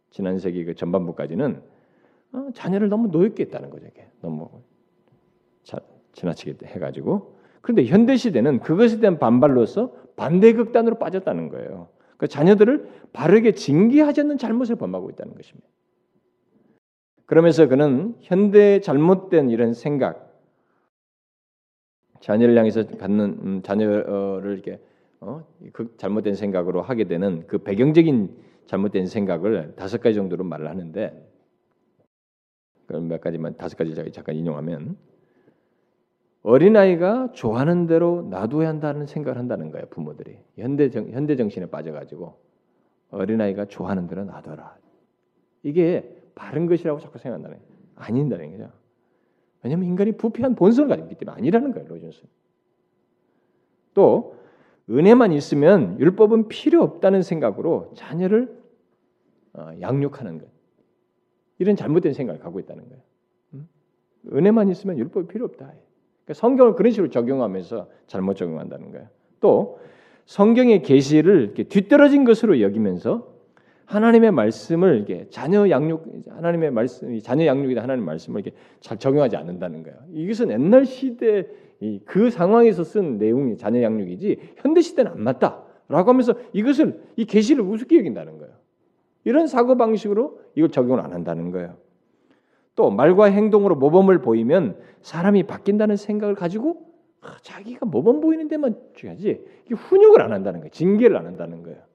지난 세기 그 전반부까지는 어, 자녀를 너무 노엽게 했다는 거죠. 이게 너무 자, 지나치게 해가지고 그런데 현대 시대는 그것에 대한 반발로서 반대 극단으로 빠졌다는 거예요. 그 자녀들을 바르게 징계하지 않는 잘못을 범하고 있다는 것입니다. 그러면서 그는 현대 잘못된 이런 생각, 자녀를 향해서 갖는 음, 자녀를 이렇게 어? 그 잘못된 생각으로 하게 되는 그 배경적인 잘못된 생각을 다섯 가지 정도로 말을 하는데 그럼 몇 가지만 다섯 가지 잠깐 인용하면 어린 아이가 좋아하는 대로 놔둬야 한다는 생각을 한다는 거예요 부모들이 현대 정, 현대 정신에 빠져가지고 어린 아이가 좋아하는 대로 놔둬라 이게 바른 것이라고 자꾸 생각한다는 거예요 아닌다는 거죠. 왜냐하면 인간이 부패한 본성을 가지고 있기 때문에 아니라는 거예요. 로이존스. 또 은혜만 있으면 율법은 필요 없다는 생각으로 자녀를 어, 양육하는 것. 이런 잘못된 생각을 갖고 있다는 거예요. 음? 은혜만 있으면 율법이 필요 없다. 그러니까 성경을 그런 식으로 적용하면서 잘못 적용한다는 거예요. 또 성경의 계시를 뒤떨어진 것으로 여기면서 하나님의 말씀을 이게 자녀 양육 하나님의 말씀 자녀 양육이다 하나님의 말씀을 이렇게 잘 적용하지 않는다는 거예요. 이것은 옛날 시대 그 상황에서 쓴 내용이 자녀 양육이지 현대 시대는 안 맞다라고 하면서 이것을 이 계시를 우습게 여긴다는 거예요. 이런 사고 방식으로 이걸 적용을 안 한다는 거예요. 또 말과 행동으로 모범을 보이면 사람이 바뀐다는 생각을 가지고 아, 자기가 모범 보이는 데만 줘야지 훈육을 안 한다는 거예요. 징계를 안 한다는 거예요.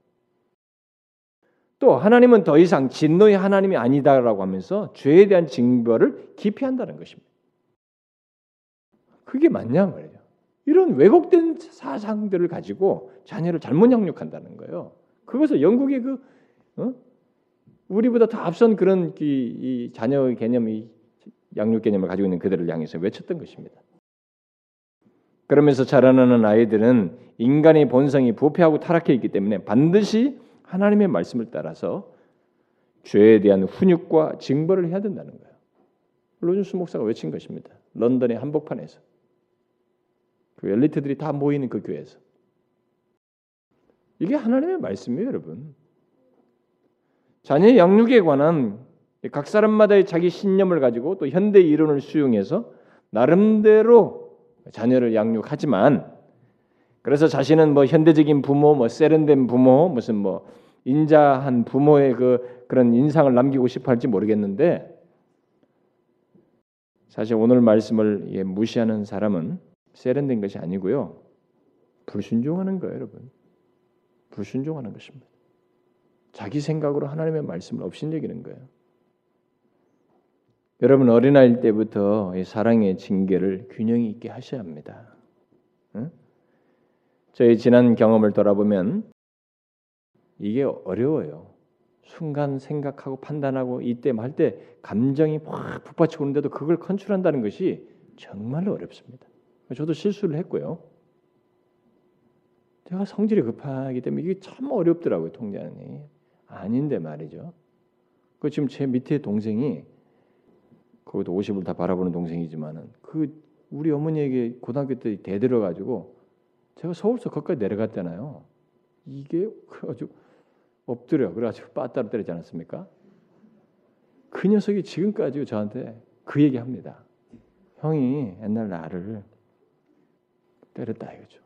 또 하나님은 더 이상 진노의 하나님이 아니다라고 하면서 죄에 대한 징벌을 기피한다는 것입니다. 그게 맞냐 말이죠. 이런 왜곡된 사상들을 가지고 자녀를 잘못 양육한다는 거예요. 그것을 영국의 그 어? 우리보다 더 앞선 그런 이, 이 자녀의 개념이 양육 개념을 가지고 있는 그들을 향해서 외쳤던 것입니다. 그러면서 자라나는 아이들은 인간의 본성이 부패하고 타락해 있기 때문에 반드시 하나님의 말씀을 따라서 죄에 대한 훈육과 징벌을 해야 된다는 거예요. 로준스 목사가 외친 것입니다. 런던의 한복판에서 그 엘리트들이 다 모이는 그 교회에서 이게 하나님의 말씀이에요, 여러분. 자녀 양육에 관한 각 사람마다의 자기 신념을 가지고 또 현대 이론을 수용해서 나름대로 자녀를 양육하지만 그래서 자신은 뭐 현대적인 부모, 뭐 세련된 부모, 무슨 뭐 인자한 부모의 그 그런 인상을 남기고 싶어 할지 모르겠는데 사실 오늘 말씀을 예, 무시하는 사람은 세련된 것이 아니고요. 불순종하는 거예요, 여러분. 불순종하는 것입니다. 자기 생각으로 하나님의 말씀을 업신여기는 거예요. 여러분 어린아이 때부터 사랑의 징계를 균형 있게 하셔야 합니다. 응? 저희 지난 경험을 돌아보면 이게 어려워요. 순간 생각하고 판단하고 이때 할 때 감정이 확 북받쳐 오는데도 그걸 컨트롤한다는 것이 정말로 어렵습니다. 저도 실수를 했고요. 제가 성질이 급하기 때문에 이게 참 어렵더라고요 통제하는 아닌데 말이죠. 그 지금 제 밑에 동생이 거기도 50을 다 바라보는 동생이지만은 그 우리 어머니에게 고등학교 때 대들어 가지고 제가 서울서 거기까지 내려갔잖아요. 이게 그래가지고 엎드려 그래가지고 빠따로 때리지 않았습니까? 그 녀석이 지금까지 저한테 그 얘기합니다. 형이 옛날 나를 때렸다 이거죠.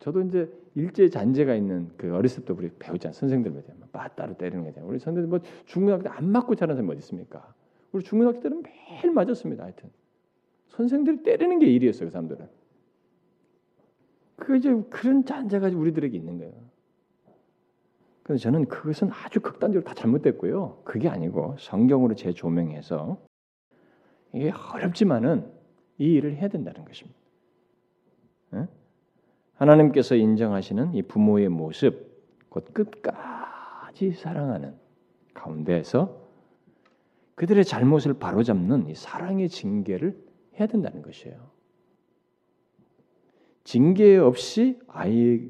저도 이제 일제 잔재가 있는 그 어렸을 때 우리 배우자 선생들만 빠따로 때리는 거잖아요. 우리 선생들 뭐 중고등학교 때 안 맞고 자란 사람이 어디 있습니까? 우리 중고등학교 때는 매일 맞았습니다. 하여튼 선생들이 때리는 게 일이었어요. 그 사람들은. 그 이제 그런 잔재가 우리들에게 있는 거예요. 그래서 저는 그것은 아주 극단적으로 다 잘못됐고요. 그게 아니고 성경으로 재조명해서 이게 어렵지만은 이 일을 해야 된다는 것입니다. 하나님께서 인정하시는 이 부모의 모습, 곧 끝까지 사랑하는 가운데에서 그들의 잘못을 바로잡는 이 사랑의 징계를 해야 된다는 것이에요. 징계 없이 아이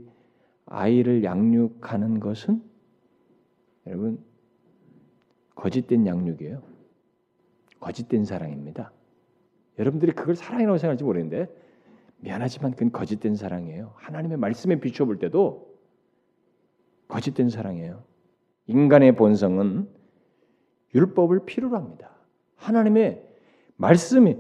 아이를 양육하는 것은 여러분 거짓된 양육이에요. 거짓된 사랑입니다. 여러분들이 그걸 사랑이라고 생각할지 모르는데 미안하지만 그건 거짓된 사랑이에요. 하나님의 말씀에 비추어 볼 때도 거짓된 사랑이에요. 인간의 본성은 율법을 필요로 합니다. 하나님의 말씀이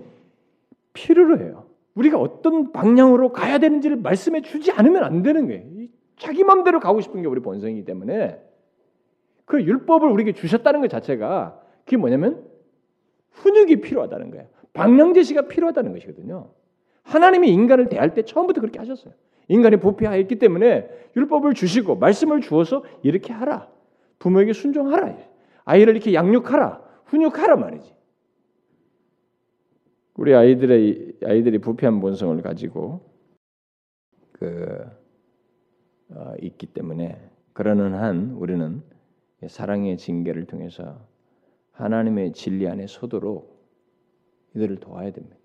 필요로 해요. 우리가 어떤 방향으로 가야 되는지를 말씀해 주지 않으면 안 되는 거예요. 자기 마음대로 가고 싶은 게 우리 본성이기 때문에 그 율법을 우리에게 주셨다는 것 자체가 그게 뭐냐면 훈육이 필요하다는 거예요. 방향 제시가 필요하다는 것이거든요. 하나님이 인간을 대할 때 처음부터 그렇게 하셨어요. 인간이 부패하였기 때문에 율법을 주시고 말씀을 주어서 이렇게 하라. 부모에게 순종하라. 아이를 이렇게 양육하라. 훈육하라 말이지. 우리 아이들의 아이들이 부패한 본성을 가지고 그 어, 있기 때문에 그러는 한 우리는 사랑의 징계를 통해서 하나님의 진리 안에 서도록 이들을 도와야 됩니다.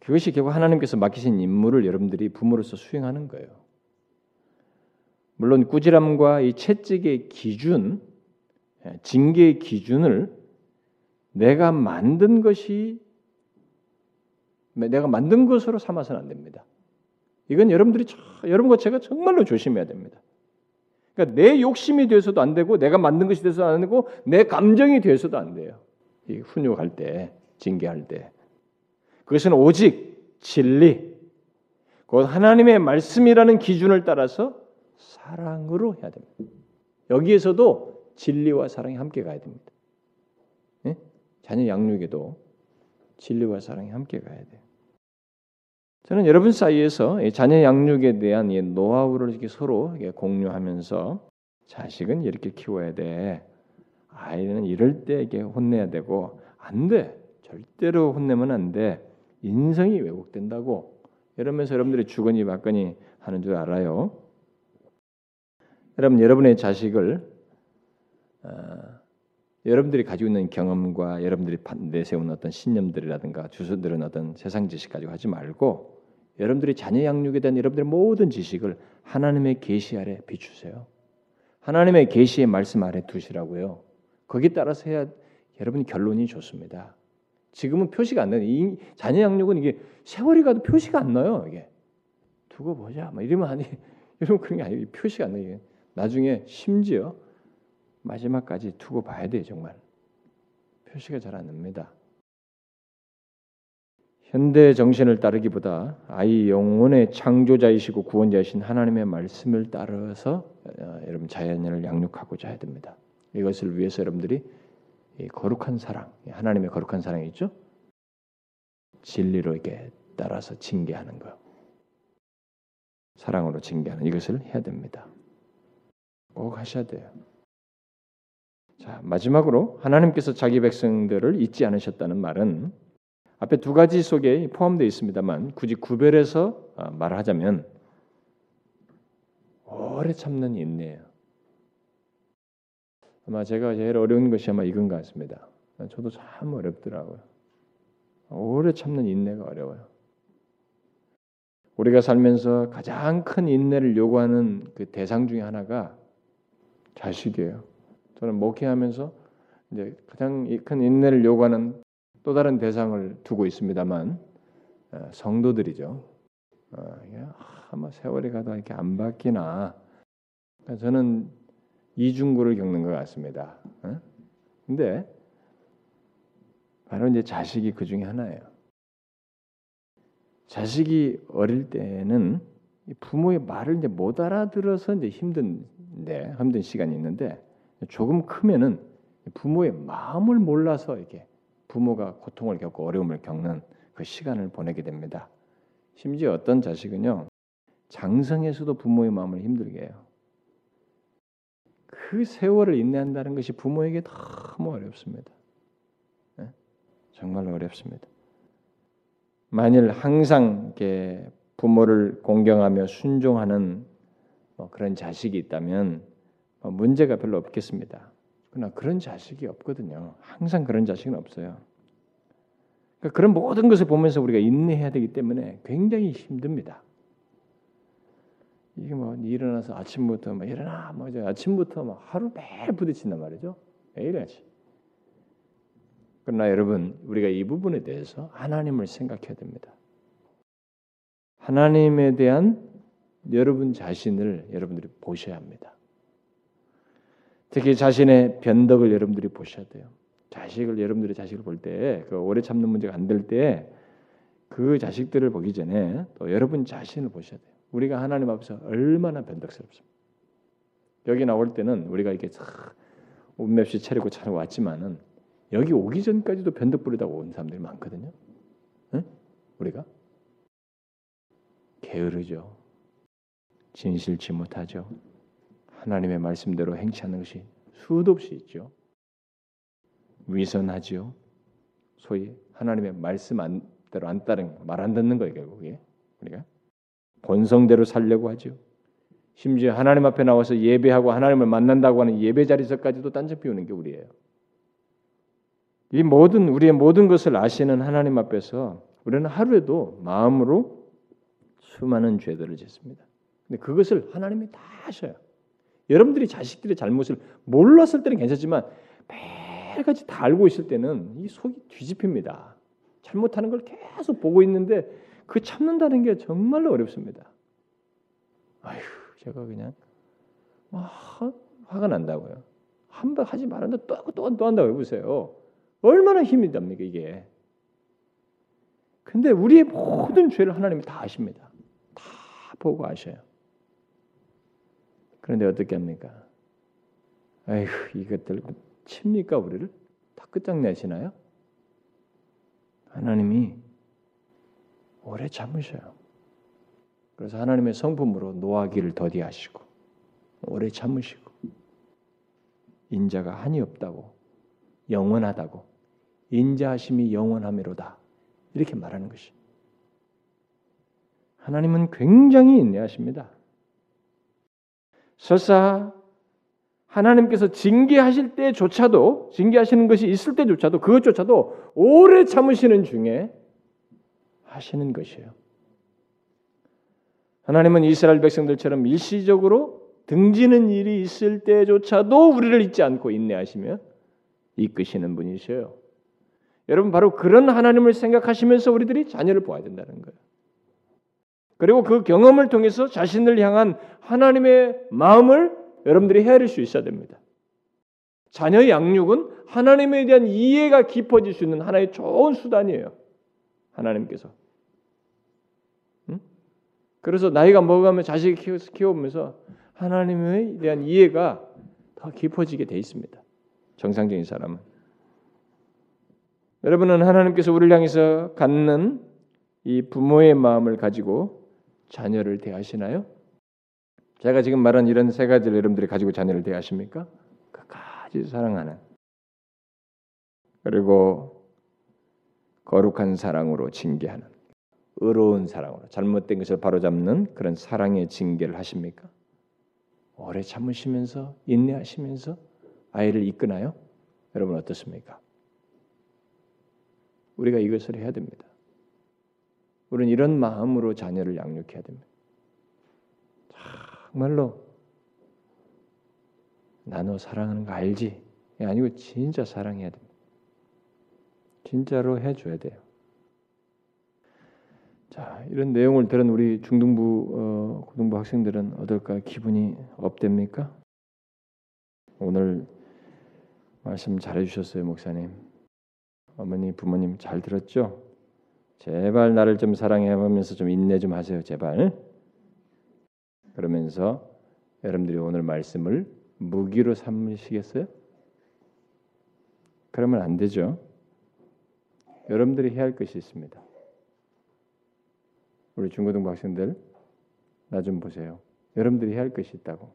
그것이 결국 하나님께서 맡기신 임무를 여러분들이 부모로서 수행하는 거예요. 물론 꾸지람과 이 채찍의 기준, 예, 징계의 기준을 내가 만든 것이 내가 만든 것으로 삼아서는 안 됩니다. 이건 여러분들이 여러분과 제가 정말로 조심해야 됩니다. 그러니까 내 욕심이 돼서도 안 되고 내가 만든 것이 돼서도 안 되고 내 감정이 돼서도 안 돼요. 이 훈육할 때, 징계할 때. 그것은 오직 진리, 곧 하나님의 말씀이라는 기준을 따라서 사랑으로 해야 됩니다. 여기에서도 진리와 사랑이 함께 가야 됩니다. 예? 자녀 양육에도 진리와 사랑이 함께 가야 돼요. 저는 여러분 사이에서 자녀 양육에 대한 노하우를 이렇게 서로 공유하면서 자식은 이렇게 키워야 돼. 아이는 이럴 때 이게 혼내야 되고 안 돼. 절대로 혼내면 안 돼. 인성이 왜곡된다고. 이러면서 여러분들이 주거니 받거니 하는 줄 알아요. 여러분 여러분의 자식을 어, 여러분들이 가지고 있는 경험과 여러분들이 내세운 어떤 신념들이라든가 주소들은 어떤 세상 지식 가지고 하지 말고 여러분들이 자녀 양육에 대한 여러분들의 모든 지식을 하나님의 계시 아래 비추세요. 하나님의 계시의 말씀 아래 두시라고요. 거기 따라서 해야 여러분 결론이 좋습니다. 지금은 표시가 안 나요. 이 자녀 양육은 이게 세월이 가도 표시가 안 나요. 이게 두고 보자. 막 이러면 아니 [LAUGHS] 이런 그런 게 아니에요. 표시가 안 나요. 나중에 심지어 마지막까지 두고 봐야 돼요. 정말 표시가 잘 안 납니다. 현대 정신을 따르기보다 아이 영혼의 창조자이시고 구원자이신 하나님의 말씀을 따라서 어, 여러분 자연을 양육하고자 해야 됩니다. 이것을 위해서 여러분들이 거룩한 사랑, 하나님의 거룩한 사랑이 있죠. 진리로 이게 따라서 징계하는 거, 사랑으로 징계하는 이것을 해야 됩니다. 꼭 하셔야 돼요. 자 마지막으로 하나님께서 자기 백성들을 잊지 않으셨다는 말은 앞에 두 가지 속에 포함되어 있습니다만 굳이 구별해서 어, 말하자면 오래 참는 인내예요. 아마 제가 제일 어려운 것이 아마 이건 것 같습니다. 저도 참 어렵더라고요. 오래 참는 인내가 어려워요. 우리가 살면서 가장 큰 인내를 요구하는 그 대상 중에 하나가 자식이에요. 저는 목회하면서 이제 가장 큰 인내를 요구하는 또 다른 대상을 두고 있습니다만 어, 성도들이죠. 어, 아마 세월이 가도 이렇게 안 바뀌나. 그러니까 저는 이중구를 겪는 것 같습니다. 어? 근데 바로 이제 자식이 그 중에 하나예요. 자식이 어릴 때는 부모의 말을 이제 못 알아들어서 이제 힘든데 힘든 시간이 있는데 조금 크면은 부모의 마음을 몰라서 이렇게 부모가 고통을 겪고 어려움을 겪는 그 시간을 보내게 됩니다. 심지어 어떤 자식은요 장성에서도 부모의 마음을 힘들게 해요. 그 세월을 인내한다는 것이 부모에게 너무 어렵습니다. 네? 정말로 어렵습니다. 만일 항상 부모를 공경하며 순종하는 뭐 그런 자식이 있다면 뭐 문제가 별로 없겠습니다. 그러나 그런 자식이 없거든요. 항상 그런 자식은 없어요. 그러니까 그런 모든 것을 보면서 우리가 인내해야 되기 때문에 굉장히 힘듭니다. 이게 뭐 일어나서 아침부터 뭐 일어나 뭐 아침부터 막 하루 매일 부딪힌단 말이죠. 매일같이. 그러나 여러분 우리가 이 부분에 대해서 하나님을 생각해야 됩니다. 하나님에 대한 여러분 자신을 여러분들이 보셔야 합니다. 특히 자신의 변덕을 여러분들이 보셔야 돼요. 자식을 여러분들의 자식을 볼 때 그 오래 참는 문제가 안 될 때 그 자식들을 보기 전에 또 여러분 자신을 보셔야 돼요. 우리가 하나님 앞에서 얼마나 변덕스럽습니까? 여기 나올 때는 우리가 이렇게 옷맵시 차리고 잘 왔지만은 여기 오기 전까지도 변덕 부리다가 온 사람들이 많거든요. 응? 우리가 게으르죠. 진실치 못하죠. 하나님의 말씀대로 행치 하는 것이 수도 없이 있죠. 위선하지요. 소위 하나님의 말씀대로 안 따른 말 안 듣는 거예요 결국에 우리가 본성대로 살려고 하죠. 심지어 하나님 앞에 나와서 예배하고 하나님을 만난다고 하는 예배 자리에서까지도 딴적 피우는 게 우리예요. 이 모든 우리의 모든 것을 아시는 하나님 앞에서 우리는 하루에도 마음으로 수많은 죄들을 짓습니다. 근데 그것을 하나님이 다 하셔요. 여러분들이 자식들의 잘못을 몰랐을 때는 괜찮지만 매일같이 다 알고 있을 때는 이 속이 뒤집힙니다. 잘못하는 걸 계속 보고 있는데 그 참는다는 게 정말로 어렵습니다. 아휴, 제가 그냥 와, 화가 난다고요. 한 번 하지 말았는데 또, 또, 또 한다고 해보세요. 얼마나 힘이 됩니까 이게? 근데 우리의 모든 죄를 하나님이 다 아십니다. 다 보고 아셔요. 그런데 어떻게 합니까? 에휴 이것들 칩니까 우리를 다 끝장내시나요? 하나님이 오래 참으셔요. 그래서 하나님의 성품으로 노하기를 더디하시고 오래 참으시고 인자가 한이 없다고 영원하다고 인자하심이 영원함이로다 이렇게 말하는 것이 하나님은 굉장히 인내하십니다. 설사 하나님께서 징계하실 때조차도 징계하시는 것이 있을 때조차도 그것조차도 오래 참으시는 중에 하시는 것이에요. 하나님은 이스라엘 백성들처럼 일시적으로 등지는 일이 있을 때조차도 우리를 잊지 않고 인내하시며 이끄시는 분이셔요. 여러분 바로 그런 하나님을 생각하시면서 우리들이 자녀를 보아야 된다는 거예요. 그리고 그 경험을 통해서 자신을 향한 하나님의 마음을 여러분들이 헤아릴 수 있어야 됩니다. 자녀 양육은 하나님에 대한 이해가 깊어질 수 있는 하나의 좋은 수단이에요. 하나님께서. 응? 그래서 나이가 먹어가면 자식을 키워보면서 하나님에 대한 이해가 더 깊어지게 돼 있습니다. 정상적인 사람은. 여러분은 하나님께서 우리를 향해서 갖는 이 부모의 마음을 가지고 자녀를 대하시나요? 제가 지금 말한 이런 세 가지를 여러분들이 가지고 자녀를 대하십니까? 끝까지 사랑하는 그리고 거룩한 사랑으로 징계하는 의로운 사랑으로 잘못된 것을 바로잡는 그런 사랑의 징계를 하십니까? 오래 참으시면서 인내하시면서 아이를 이끄나요? 여러분 어떻습니까? 우리가 이것을 해야 됩니다. 우리는 이런 마음으로 자녀를 양육해야 됩니다. 정말로 나너 사랑하는 거 알지? 아니고 진짜 사랑해야 됩니다. 진짜로 해줘야 돼요. 자 이런 내용을 들은 우리 중등부 어, 고등부 학생들은 어떨까 기분이 업됩니까? 오늘 말씀 잘해주셨어요 목사님. 어머니 부모님 잘 들었죠? 제발 나를 좀 사랑해보면서 좀 인내 좀 하세요 제발. 그러면서 여러분들이 오늘 말씀을 무기로 삼으시겠어요? 그러면 안 되죠. 여러분들이 해야 할 것이 있습니다. 우리 중고등부 학생들 나 좀 보세요. 여러분들이 해야 할 것이 있다고.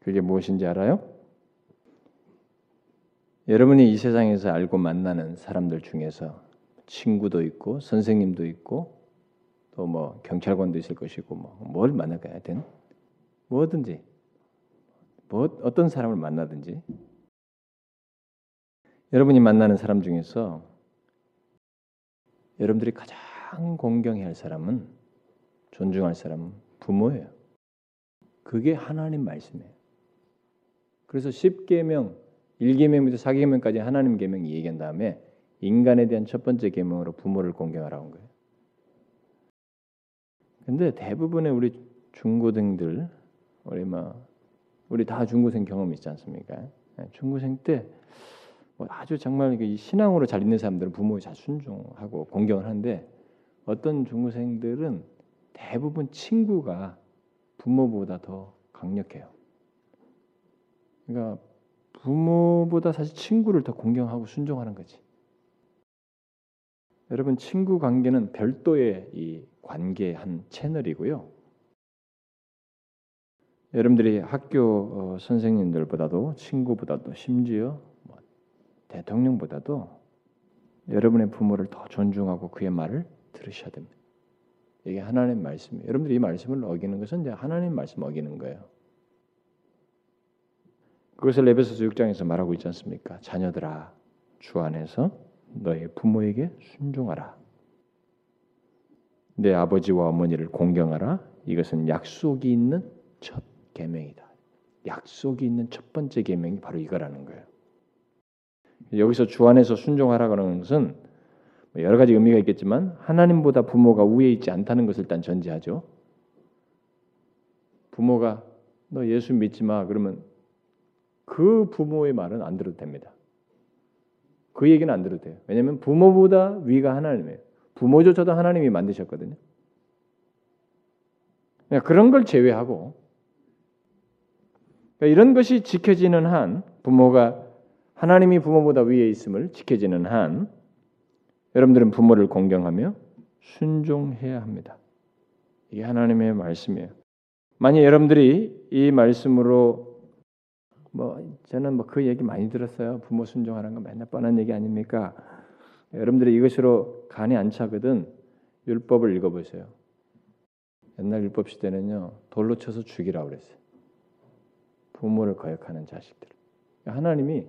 그게 무엇인지 알아요? 여러분이 이 세상에서 알고 만나는 사람들 중에서 친구도 있고 선생님도 있고 또 뭐 경찰관도 있을 것이고 뭐 뭘 만나야 된 뭐든지 뭐 어떤 사람을 만나든지 여러분이 만나는 사람 중에서 여러분들이 가장 공경해야 할 사람은 존중할 사람은 부모예요. 그게 하나님 말씀이에요. 그래서 10계명, 1계명부터 4계명까지 하나님 계명이 얘기한 다음에 인간에 대한 첫 번째 계명으로 부모를 공경하라는 거예요. 근데 대부분의 우리 중고등들 우리 뭐 우리 다 중고생 경험 있지 않습니까? 예, 중고생 때뭐 아주 정말 신앙으로 잘 있는 사람들은 부모에 잘 순종하고 공경을 하는데 어떤 중고생들은 대부분 친구가 부모보다 더 강력해요. 그러니까 부모보다 사실 친구를 더 공경하고 순종하는 거지. 여러분 친구 관계는 별도의 이 관계 한 채널이고요. 여러분들이 학교 어, 선생님들보다도 친구보다도 심지어 뭐 대통령보다도 여러분의 부모를 더 존중하고 그의 말을 들으셔야 됩니다. 이게 하나님 말씀이에요. 여러분들이 이 말씀을 어기는 것은 이제 하나님 말씀 어기는 거예요. 그것을 에베소서 6장에서 말하고 있지 않습니까? 자녀들아 주 안에서 너희 부모에게 순종하라. 내 아버지와 어머니를 공경하라. 이것은 약속이 있는 첫 계명이다. 약속이 있는 첫 번째 계명이 바로 이거라는 거예요. 여기서 주 안에서 순종하라 그러는 것은 뭐 여러 가지 의미가 있겠지만 하나님보다 부모가 위에 있지 않다는 것을 일단 전제하죠. 부모가 너 예수 믿지 마 그러면 그 부모의 말은 안 들어도 됩니다. 그 얘기는 안 들어도 돼요. 왜냐하면 부모보다 위가 하나님이에요. 부모조차도 하나님이 만드셨거든요. 그런 걸 제외하고 그러니까 이런 것이 지켜지는 한 부모가 하나님이 부모보다 위에 있음을 지켜지는 한 여러분들은 부모를 공경하며 순종해야 합니다. 이게 하나님의 말씀이에요. 만약 여러분들이 이 말씀으로 뭐 저는 뭐 그 얘기 많이 들었어요. 부모 순종하는 거 맨날 뻔한 얘기 아닙니까? 여러분들이 이것으로 간이 안 차거든 율법을 읽어보세요. 옛날 율법 시대는요 돌로 쳐서 죽이라고 그랬어요. 부모를 거역하는 자식들. 하나님이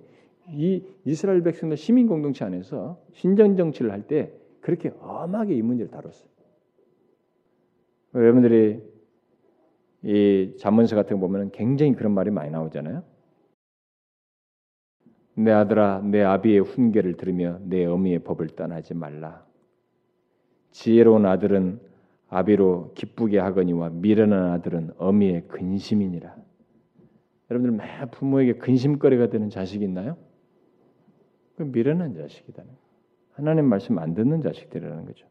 이 이스라엘 백성들 시민 공동체 안에서 신정 정치를 할 때 그렇게 엄하게 이 문제를 다뤘어요. 여러분들이 이 잠언서 같은 거 보면 굉장히 그런 말이 많이 나오잖아요. 내 아들아 내 아비의 훈계를 들으며 내 어미의 법을 떠나지 말라. 지혜로운 아들은 아비로 기쁘게 하거니와 미련한 아들은 어미의 근심이니라. 여러분들 매 부모에게 근심거리가 되는 자식이 있나요? 그 미련한 자식이다. 하나님 말씀 안 듣는 자식들이라는 거죠.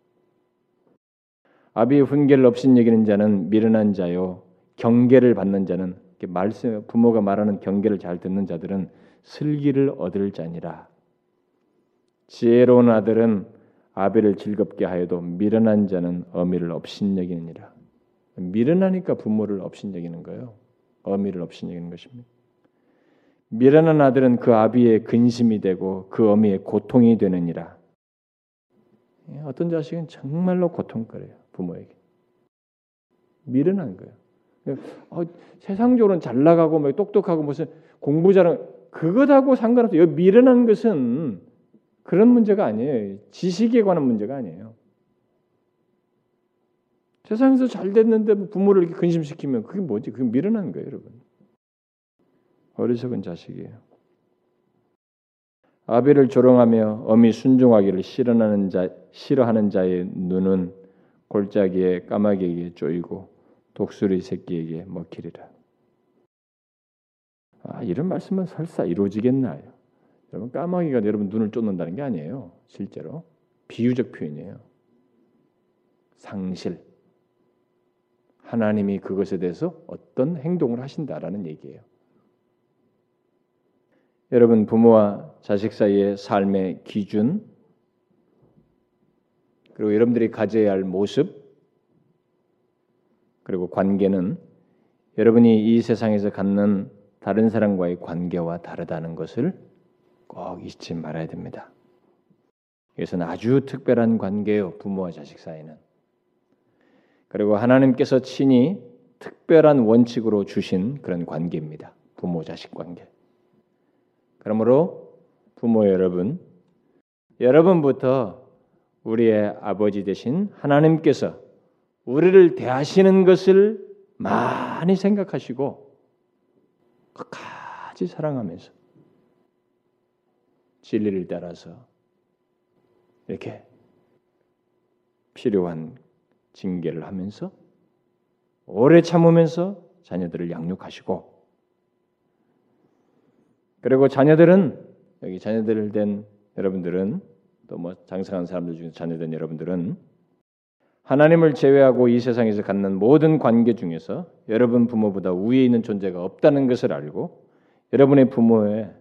아비의 훈계를 없인 여기는 자는 미련한 자요 경계를 받는 자는 말씀 부모가 말하는 경계를 잘 듣는 자들은 슬기를 얻을 자니라. 지혜로운 아들은 아비를 즐겁게 하여도 미련한 자는 어미를 업신여기느니라. 미련하니까 부모를 업신여기는 거예요. 어미를 업신여기는 것입니다. 미련한 아들은 그 아비의 근심이 되고 그 어미의 고통이 되느니라. 예, 어떤 자식은 정말로 고통거려요 부모에게. 미련한 거예요. 어, 세상적으로는 잘 나가고 뭐 똑똑하고 무슨 공부 잘하는 그것하고 상관없어. 요 미련한 것은 그런 문제가 아니에요. 지식에 관한 문제가 아니에요. 세상에서 잘 됐는데 뭐 부모를 이렇게 근심시키면 그게 뭐지? 그게 미련한 거예요, 여러분. 어리석은 자식이에요. 아비를 조롱하며 어미 순종하기를 싫어하는 자 싫어하는 자의 눈은 골짜기에 까마귀에게 쪼이고 독수리 새끼에게 먹히리라. 아, 이런 말씀은 설사 이루어지겠나요? 여러분 까마귀가 여러분 눈을 쫓는다는 게 아니에요. 실제로 비유적 표현이에요. 상실. 하나님이 그것에 대해서 어떤 행동을 하신다라는 얘기예요. 여러분 부모와 자식 사이의 삶의 기준 그리고 여러분들이 가져야 할 모습 그리고 관계는 여러분이 이 세상에서 갖는 다른 사람과의 관계와 다르다는 것을 꼭 잊지 말아야 됩니다. 이것은 아주 특별한 관계요 부모와 자식 사이는 그리고 하나님께서 친히 특별한 원칙으로 주신 그런 관계입니다. 부모 자식 관계. 그러므로 부모 여러분, 여러분부터 우리의 아버지 되신 하나님께서 우리를 대하시는 것을 많이 생각하시고 끝까지 사랑하면서 진리를 따라서 이렇게 필요한 징계를 하면서 오래 참으면서 자녀들을 양육하시고 그리고 자녀들은 여기 자녀들 된 여러분들은 또 뭐 장성한 사람들 중에 자녀된 여러분들은 하나님을 제외하고 이 세상에서 갖는 모든 관계 중에서 여러분 부모보다 위에 있는 존재가 없다는 것을 알고 여러분의 부모에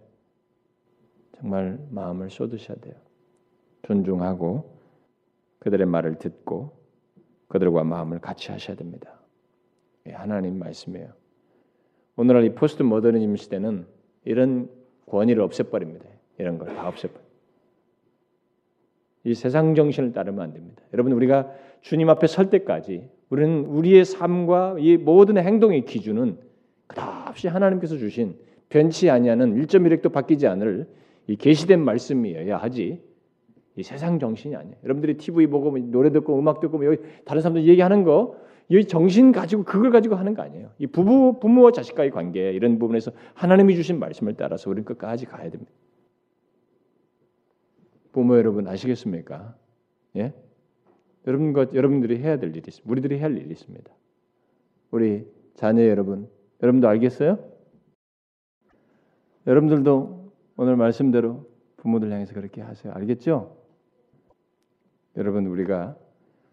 정말 마음을 쏟으셔야 돼요. 존중하고 그들의 말을 듣고 그들과 마음을 같이 하셔야 됩니다. 예, 하나님 말씀이에요. 오늘날 이 포스트 모더니즘 시대는 이런 권위를 없애버립니다. 이런 걸 다 없애버려. 이 세상 정신을 따르면 안 됩니다. 여러분 우리가 주님 앞에 설 때까지 우리는 우리의 삶과 이 모든 행동의 기준은 끝없이 하나님께서 주신 변치 아니하는 1.1획도 바뀌지 않을 이 계시된 말씀이어야 하지. 이 세상 정신이 아니에요. 여러분들이 TV 보고 뭐 노래 듣고 음악 듣고 뭐 여기 다른 사람들 얘기하는 거이 정신 가지고 그걸 가지고 하는 거 아니에요. 이 부부 부모와 자식과의 관계 이런 부분에서 하나님이 주신 말씀을 따라서 우리는 끝까지 가야 됩니다. 부모 여러분 아시겠습니까? 예? 여러분과 여러분들이 해야 될 일이 있습니다. 우리들이 해야 할 일이 있습니다. 우리 자녀 여러분, 여러분도 알겠어요? 여러분들도 오늘 말씀대로 부모들 향해서 그렇게 하세요. 알겠죠? 여러분 우리가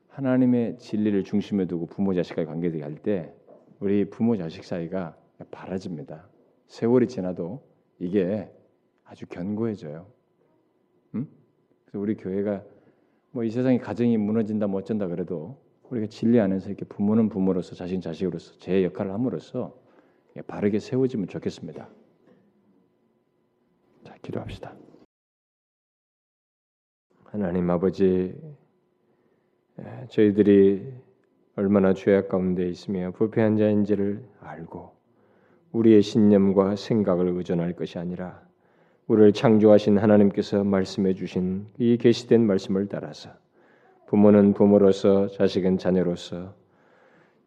하나님의 진리를 중심에 두고 부모 자식과의 관계를 할 때 우리 부모 자식 사이가 바라집니다. 세월이 지나도 이게 아주 견고해져요. 응? 그래서 우리 교회가 뭐 이 세상에 가정이 무너진다 뭐 어쩐다 그래도 우리가 진리 안에서 이렇게 부모는 부모로서 자신 자식으로서 제 역할을 함으로써 바르게 세워지면 좋겠습니다. 자, 기도합시다. 하나님 아버지, 예, 저희들이 얼마나 죄악 가운데 있으며 부패한 자인지를 알고 우리의 신념과 생각을 의존할 것이 아니라 우리를 창조하신 하나님께서 말씀해 주신 이 계시된 말씀을 따라서 부모는 부모로서 자식은 자녀로서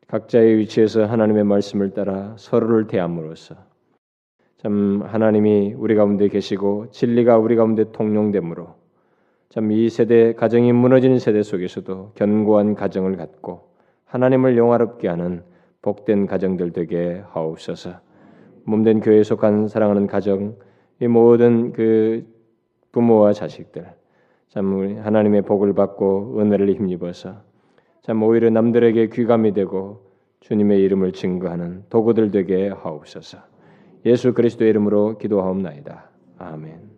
각자의 위치에서 하나님의 말씀을 따라 서로를 대함으로써 참 하나님이 우리 가운데 계시고 진리가 우리 가운데 통용되므로 참 이 세대 가정이 무너지는 세대 속에서도 견고한 가정을 갖고 하나님을 영화롭게 하는 복된 가정들 되게 하옵소서. 몸된 교회에 속한 사랑하는 가정 이 모든 그 부모와 자식들 참 하나님의 복을 받고 은혜를 힘입어서 참 오히려 남들에게 귀감이 되고 주님의 이름을 증거하는 도구들 되게 하옵소서. 예수 그리스도의 이름으로 기도하옵나이다. 아멘.